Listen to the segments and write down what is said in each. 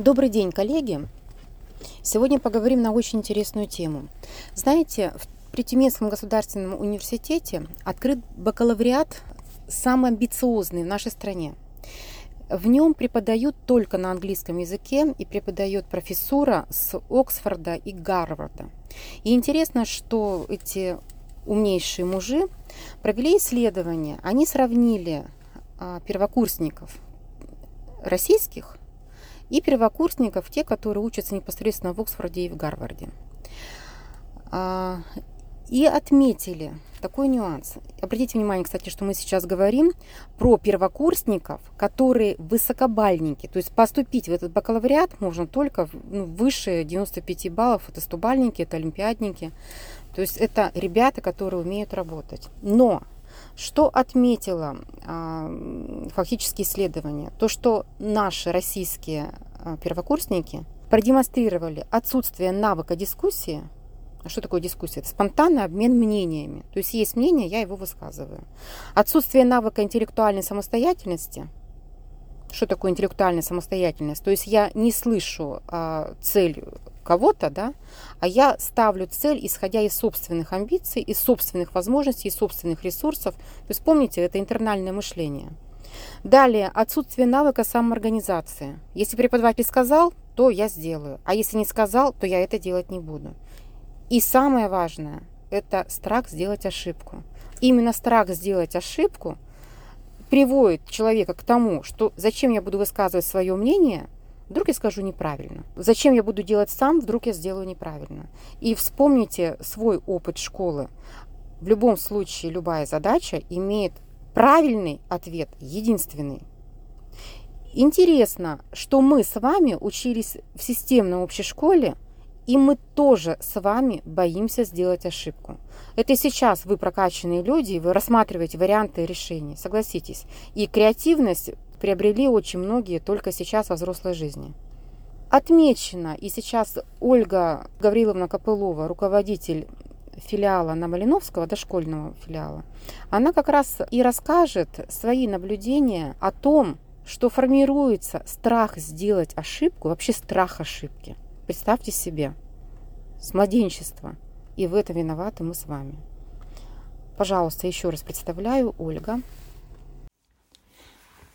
Добрый день, коллеги! Сегодня поговорим на очень интересную тему. Знаете, при Тюменском государственном университете открыт бакалавриат самый амбициозный в нашей стране. В нем преподают только на английском языке и преподает профессура с Оксфорда и Гарварда. И интересно, что эти умнейшие мужи провели исследование. Они сравнили а, первокурсников российских и первокурсников, те, которые учатся непосредственно в Оксфорде и в Гарварде. А, и отметили такой нюанс. Обратите внимание, кстати, что мы сейчас говорим про первокурсников, которые высокобальники. То есть поступить в этот бакалавриат можно только ну, выше 95 баллов. Это стубальники, это олимпиадники. То есть это ребята, которые умеют работать. Но что отметило а, фактически исследование? То, что наши российские а, первокурсники продемонстрировали отсутствие навыка дискуссии. А что такое дискуссия? Это спонтанный обмен мнениями. То есть есть мнение, я его высказываю. Отсутствие навыка интеллектуальной самостоятельности. Что такое интеллектуальная самостоятельность? То есть я не слышу а, цель кого-то, да, а я ставлю цель, исходя из собственных амбиций, из собственных возможностей, из собственных ресурсов. То есть помните, это интернальное мышление. Далее, отсутствие навыка самоорганизации. Если преподаватель сказал, то я сделаю. А если не сказал, то я это делать не буду. И самое важное, это страх сделать ошибку. Именно страх сделать ошибку приводит человека к тому, что зачем я буду высказывать свое мнение, вдруг я скажу неправильно. Зачем я буду делать сам, вдруг я сделаю неправильно. И вспомните свой опыт школы. В любом случае любая задача имеет правильный ответ, единственный. Интересно, что мы с вами учились в системной общей школе, и мы тоже с вами боимся сделать ошибку. Это сейчас вы прокачанные люди, вы рассматриваете варианты решений, согласитесь. И креативность приобрели очень многие только сейчас во взрослой жизни. Отмечено, и сейчас Ольга Гавриловна Копылова, руководитель филиала на Малиновского, дошкольного филиала, она как раз и расскажет свои наблюдения о том, что формируется страх сделать ошибку, вообще страх ошибки. Представьте себе, с младенчества. И в этом виноваты мы с вами. Пожалуйста, еще раз представляю, Ольга.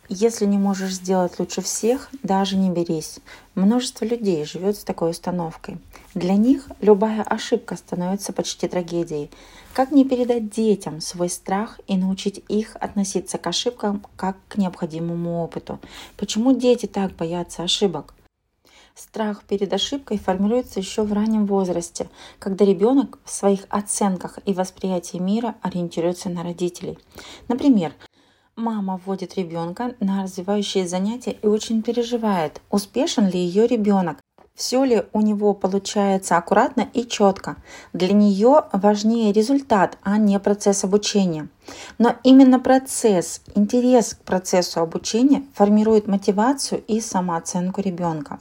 Если не можешь сделать лучше всех, даже не берись. Множество людей живет с такой установкой. Для них любая ошибка становится почти трагедией. Как не передать детям свой страх и научить их относиться к ошибкам как к необходимому опыту? Почему дети так боятся ошибок? Страх перед ошибкой формируется еще в раннем возрасте, когда ребенок в своих оценках и восприятии мира ориентируется на родителей. Например, Мама вводит ребенка на развивающие занятия и очень переживает, успешен ли ее ребенок, все ли у него получается аккуратно и четко. Для нее важнее результат, а не процесс обучения. Но именно процесс, интерес к процессу обучения формирует мотивацию и самооценку ребенка.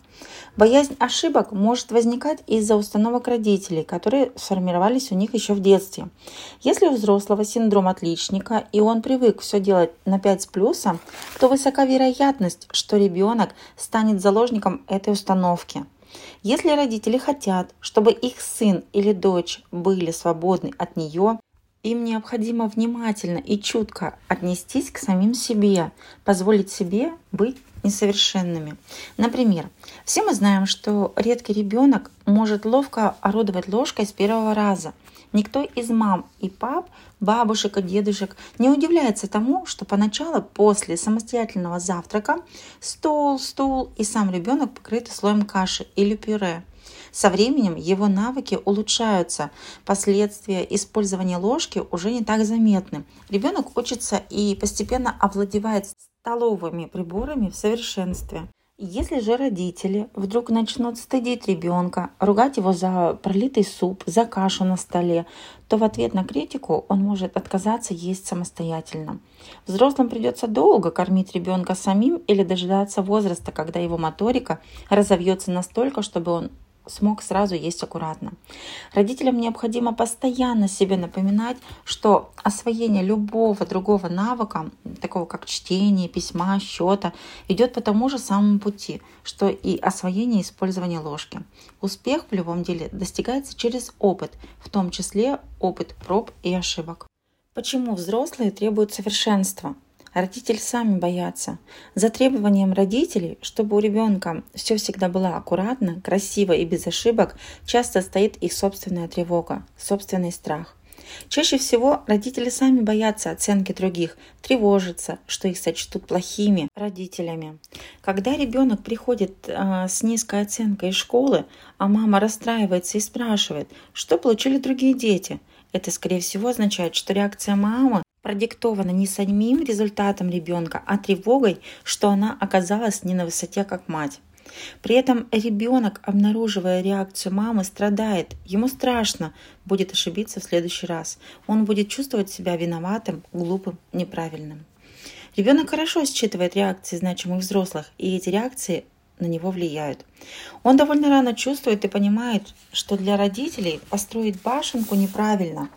Боязнь ошибок может возникать из-за установок родителей, которые сформировались у них еще в детстве. Если у взрослого синдром отличника и он привык все делать на 5 с плюсом, то высока вероятность, что ребенок станет заложником этой установки. Если родители хотят, чтобы их сын или дочь были свободны от нее, им необходимо внимательно и чутко отнестись к самим себе, позволить себе быть несовершенными. Например, все мы знаем, что редкий ребенок может ловко орудовать ложкой с первого раза. Никто из мам и пап, бабушек и дедушек не удивляется тому, что поначалу после самостоятельного завтрака стол, стул и сам ребенок покрыты слоем каши или пюре. Со временем его навыки улучшаются, последствия использования ложки уже не так заметны. Ребенок учится и постепенно овладевает столовыми приборами в совершенстве. Если же родители вдруг начнут стыдить ребенка, ругать его за пролитый суп, за кашу на столе, то в ответ на критику он может отказаться есть самостоятельно. Взрослым придется долго кормить ребенка самим или дожидаться возраста, когда его моторика разовьется настолько, чтобы он смог сразу есть аккуратно. Родителям необходимо постоянно себе напоминать, что освоение любого другого навыка, такого как чтение, письма, счета, идет по тому же самому пути, что и освоение и использование ложки. Успех в любом деле достигается через опыт, в том числе опыт проб и ошибок. Почему взрослые требуют совершенства? Родители сами боятся. За требованием родителей, чтобы у ребенка все всегда было аккуратно, красиво и без ошибок, часто стоит их собственная тревога, собственный страх. Чаще всего родители сами боятся оценки других, тревожатся, что их сочтут плохими родителями. Когда ребенок приходит э, с низкой оценкой из школы, а мама расстраивается и спрашивает, что получили другие дети, это, скорее всего, означает, что реакция мамы продиктована не самим результатом ребенка, а тревогой, что она оказалась не на высоте, как мать. При этом ребенок, обнаруживая реакцию мамы, страдает. Ему страшно будет ошибиться в следующий раз. Он будет чувствовать себя виноватым, глупым, неправильным. Ребенок хорошо считывает реакции значимых взрослых, и эти реакции на него влияют. Он довольно рано чувствует и понимает, что для родителей построить башенку неправильно,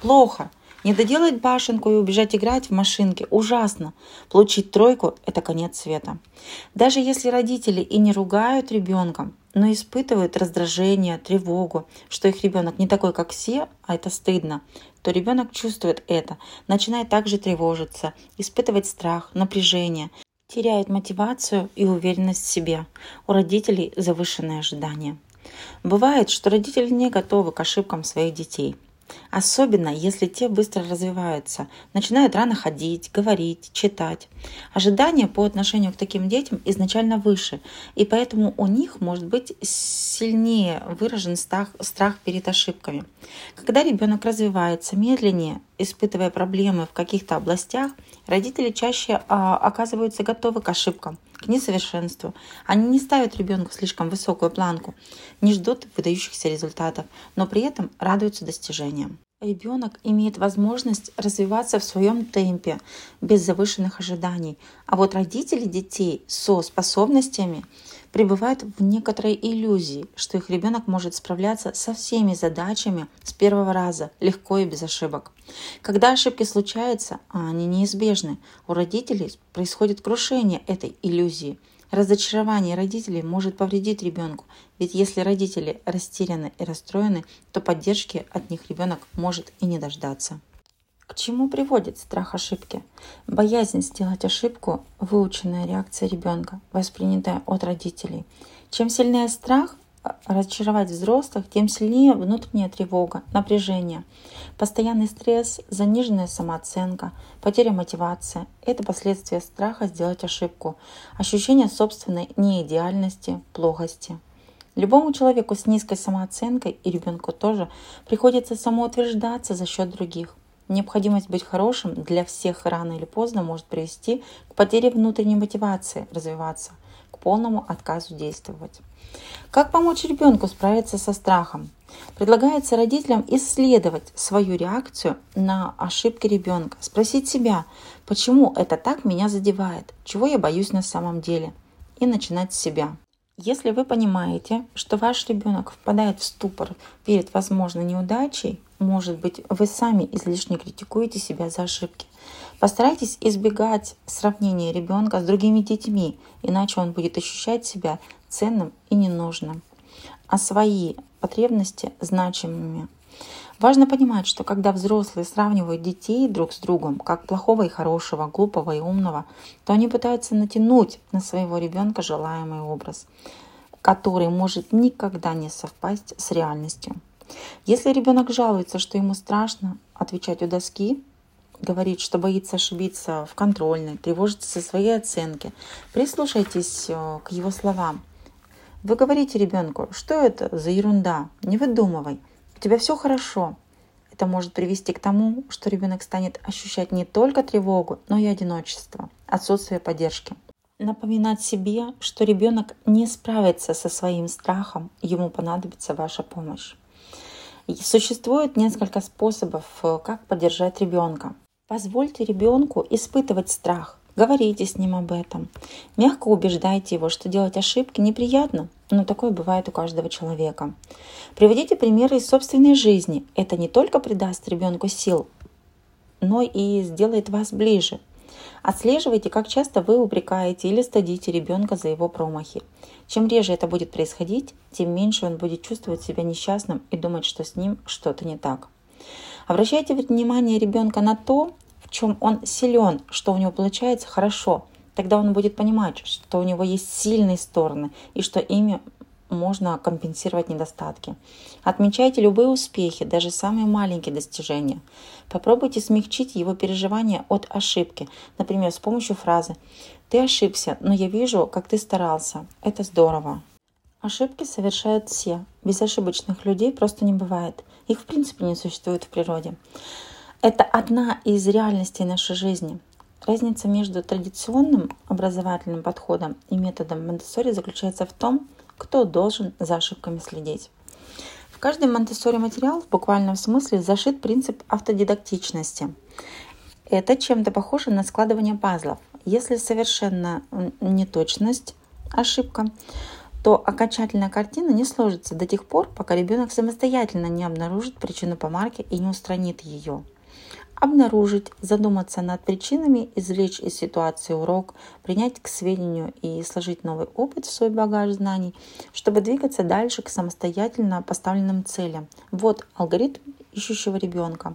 плохо – не доделать башенку и убежать играть в машинки ужасно. Получить тройку – это конец света. Даже если родители и не ругают ребенка, но испытывают раздражение, тревогу, что их ребенок не такой, как все, а это стыдно, то ребенок чувствует это, начинает также тревожиться, испытывать страх, напряжение, теряет мотивацию и уверенность в себе. У родителей завышенные ожидания. Бывает, что родители не готовы к ошибкам своих детей – Особенно, если те быстро развиваются, начинают рано ходить, говорить, читать. Ожидания по отношению к таким детям изначально выше, и поэтому у них может быть сильнее выражен страх, перед ошибками. Когда ребенок развивается медленнее, испытывая проблемы в каких-то областях, родители чаще а, оказываются готовы к ошибкам, к несовершенству. Они не ставят ребенку слишком высокую планку, не ждут выдающихся результатов, но при этом радуются достижениям. Ребенок имеет возможность развиваться в своем темпе, без завышенных ожиданий. А вот родители детей со способностями пребывают в некоторой иллюзии, что их ребенок может справляться со всеми задачами с первого раза, легко и без ошибок. Когда ошибки случаются, а они неизбежны, у родителей происходит крушение этой иллюзии. Разочарование родителей может повредить ребенку, ведь если родители растеряны и расстроены, то поддержки от них ребенок может и не дождаться. К чему приводит страх ошибки? Боязнь сделать ошибку – выученная реакция ребенка, воспринятая от родителей. Чем сильнее страх а, разочаровать взрослых, тем сильнее внутренняя тревога, напряжение. Постоянный стресс, заниженная самооценка, потеря мотивации – это последствия страха сделать ошибку, ощущение собственной неидеальности, плохости. Любому человеку с низкой самооценкой и ребенку тоже приходится самоутверждаться за счет других – Необходимость быть хорошим для всех рано или поздно может привести к потере внутренней мотивации развиваться, к полному отказу действовать. Как помочь ребенку справиться со страхом? Предлагается родителям исследовать свою реакцию на ошибки ребенка, спросить себя, почему это так меня задевает, чего я боюсь на самом деле, и начинать с себя. Если вы понимаете, что ваш ребенок впадает в ступор перед возможной неудачей, может быть, вы сами излишне критикуете себя за ошибки. Постарайтесь избегать сравнения ребенка с другими детьми, иначе он будет ощущать себя ценным и ненужным, а свои потребности значимыми. Важно понимать, что когда взрослые сравнивают детей друг с другом, как плохого и хорошего, глупого и умного, то они пытаются натянуть на своего ребенка желаемый образ, который может никогда не совпасть с реальностью. Если ребенок жалуется, что ему страшно отвечать у доски, говорит, что боится ошибиться в контрольной, тревожится со своей оценки, прислушайтесь э, к его словам. Вы говорите ребенку, что это за ерунда, не выдумывай, у тебя все хорошо. Это может привести к тому, что ребенок станет ощущать не только тревогу, но и одиночество, отсутствие поддержки. Напоминать себе, что ребенок не справится со своим страхом, ему понадобится ваша помощь. Существует несколько способов, э, как поддержать ребенка. Позвольте ребенку испытывать страх. Говорите с ним об этом. Мягко убеждайте его, что делать ошибки неприятно, но такое бывает у каждого человека. Приводите примеры из собственной жизни. Это не только придаст ребенку сил, но и сделает вас ближе. Отслеживайте, как часто вы упрекаете или стыдите ребенка за его промахи. Чем реже это будет происходить, тем меньше он будет чувствовать себя несчастным и думать, что с ним что-то не так. Обращайте внимание ребенка на то, в чем он силен, что у него получается хорошо. Тогда он будет понимать, что у него есть сильные стороны и что ими можно компенсировать недостатки. Отмечайте любые успехи, даже самые маленькие достижения. Попробуйте смягчить его переживания от ошибки, например, с помощью фразы «Ты ошибся, но я вижу, как ты старался. Это здорово». Ошибки совершают все. Безошибочных людей просто не бывает. Их в принципе не существует в природе. Это одна из реальностей нашей жизни. Разница между традиционным образовательным подходом и методом Монтессори заключается в том, кто должен за ошибками следить. В каждом Монтессори материал в буквальном смысле зашит принцип автодидактичности. Это чем-то похоже на складывание пазлов. Если совершенно неточность, ошибка, то окончательная картина не сложится до тех пор, пока ребенок самостоятельно не обнаружит причину помарки и не устранит ее обнаружить, задуматься над причинами, извлечь из ситуации урок, принять к сведению и сложить новый опыт в свой багаж знаний, чтобы двигаться дальше к самостоятельно поставленным целям. Вот алгоритм ищущего ребенка.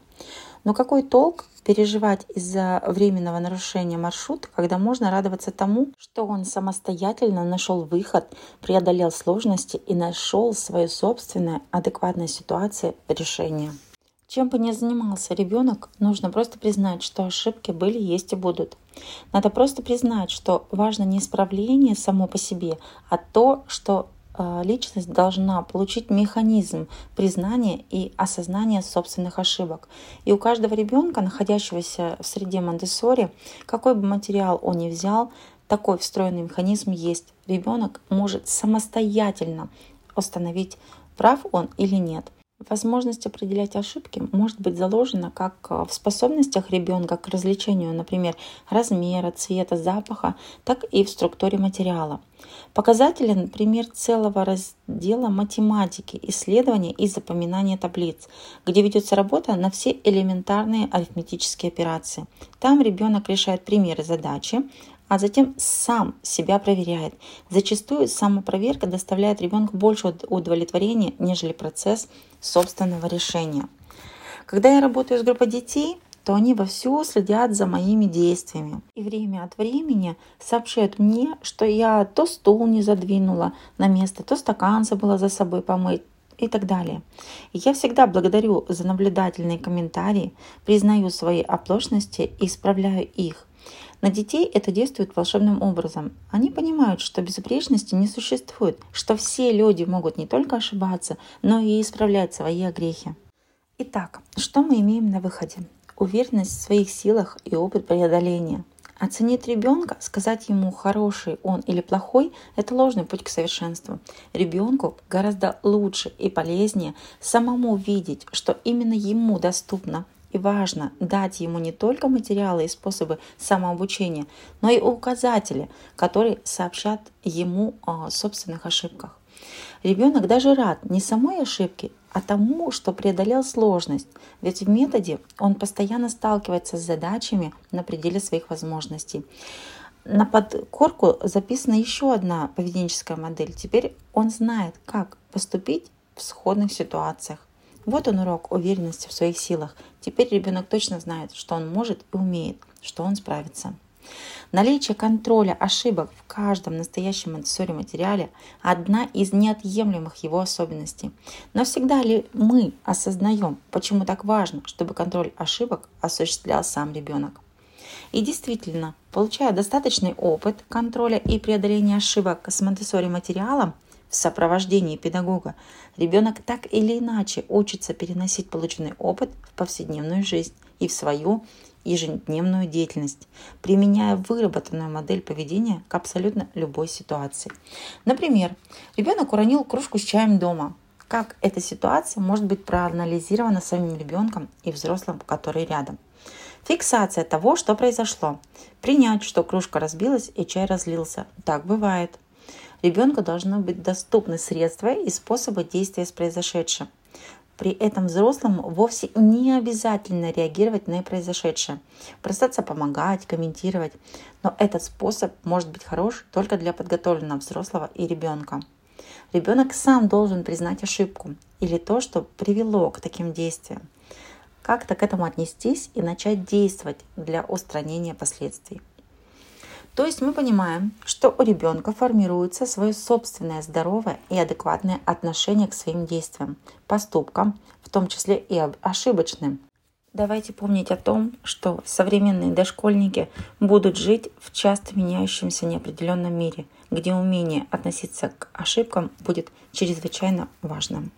Но какой толк переживать из-за временного нарушения маршрута, когда можно радоваться тому, что он самостоятельно нашел выход, преодолел сложности и нашел свою собственную адекватную ситуацию решения. Чем бы ни занимался ребенок, нужно просто признать, что ошибки были, есть и будут. Надо просто признать, что важно не исправление само по себе, а то, что э, личность должна получить механизм признания и осознания собственных ошибок. И у каждого ребенка, находящегося в среде Монтессори, какой бы материал он ни взял, такой встроенный механизм есть. Ребенок может самостоятельно установить, прав он или нет – Возможность определять ошибки может быть заложена как э, в способностях ребенка к развлечению, например, размера, цвета, запаха, так и в структуре материала. Показатели, например, целого раздела математики, исследования и запоминания таблиц, где ведется работа на все элементарные арифметические операции. Там ребенок решает примеры задачи, а затем сам себя проверяет. Зачастую самопроверка доставляет ребенку больше удовлетворения, нежели процесс собственного решения. Когда я работаю с группой детей, то они вовсю следят за моими действиями. И время от времени сообщают мне, что я то стул не задвинула на место, то стакан забыла за собой помыть и так далее. Я всегда благодарю за наблюдательные комментарии, признаю свои оплошности и исправляю их. На детей это действует волшебным образом. Они понимают, что безупречности не существует, что все люди могут не только ошибаться, но и исправлять свои огрехи. Итак, что мы имеем на выходе? Уверенность в своих силах и опыт преодоления. Оценить ребенка, сказать ему, хороший он или плохой, это ложный путь к совершенству. Ребенку гораздо лучше и полезнее самому видеть, что именно ему доступно, и важно дать ему не только материалы и способы самообучения, но и указатели, которые сообщат ему о собственных ошибках. Ребенок даже рад не самой ошибке, а тому, что преодолел сложность, ведь в методе он постоянно сталкивается с задачами на пределе своих возможностей. На подкорку записана еще одна поведенческая модель. Теперь он знает, как поступить в сходных ситуациях. Вот он урок уверенности в своих силах. Теперь ребенок точно знает, что он может и умеет, что он справится. Наличие контроля ошибок в каждом настоящем монтессори материале – одна из неотъемлемых его особенностей. Но всегда ли мы осознаем, почему так важно, чтобы контроль ошибок осуществлял сам ребенок? И действительно, получая достаточный опыт контроля и преодоления ошибок с монтессори материалом – в сопровождении педагога, ребенок так или иначе учится переносить полученный опыт в повседневную жизнь и в свою ежедневную деятельность, применяя выработанную модель поведения к абсолютно любой ситуации. Например, ребенок уронил кружку с чаем дома. Как эта ситуация может быть проанализирована самим ребенком и взрослым, который рядом? Фиксация того, что произошло. Принять, что кружка разбилась и чай разлился. Так бывает. Ребенку должны быть доступны средства и способы действия с произошедшим. При этом взрослому вовсе не обязательно реагировать на произошедшее, бросаться помогать, комментировать. Но этот способ может быть хорош только для подготовленного взрослого и ребенка. Ребенок сам должен признать ошибку или то, что привело к таким действиям. Как-то к этому отнестись и начать действовать для устранения последствий. То есть мы понимаем, что у ребенка формируется свое собственное здоровое и адекватное отношение к своим действиям, поступкам, в том числе и ошибочным. Давайте помнить о том, что современные дошкольники будут жить в часто меняющемся неопределенном мире, где умение относиться к ошибкам будет чрезвычайно важным.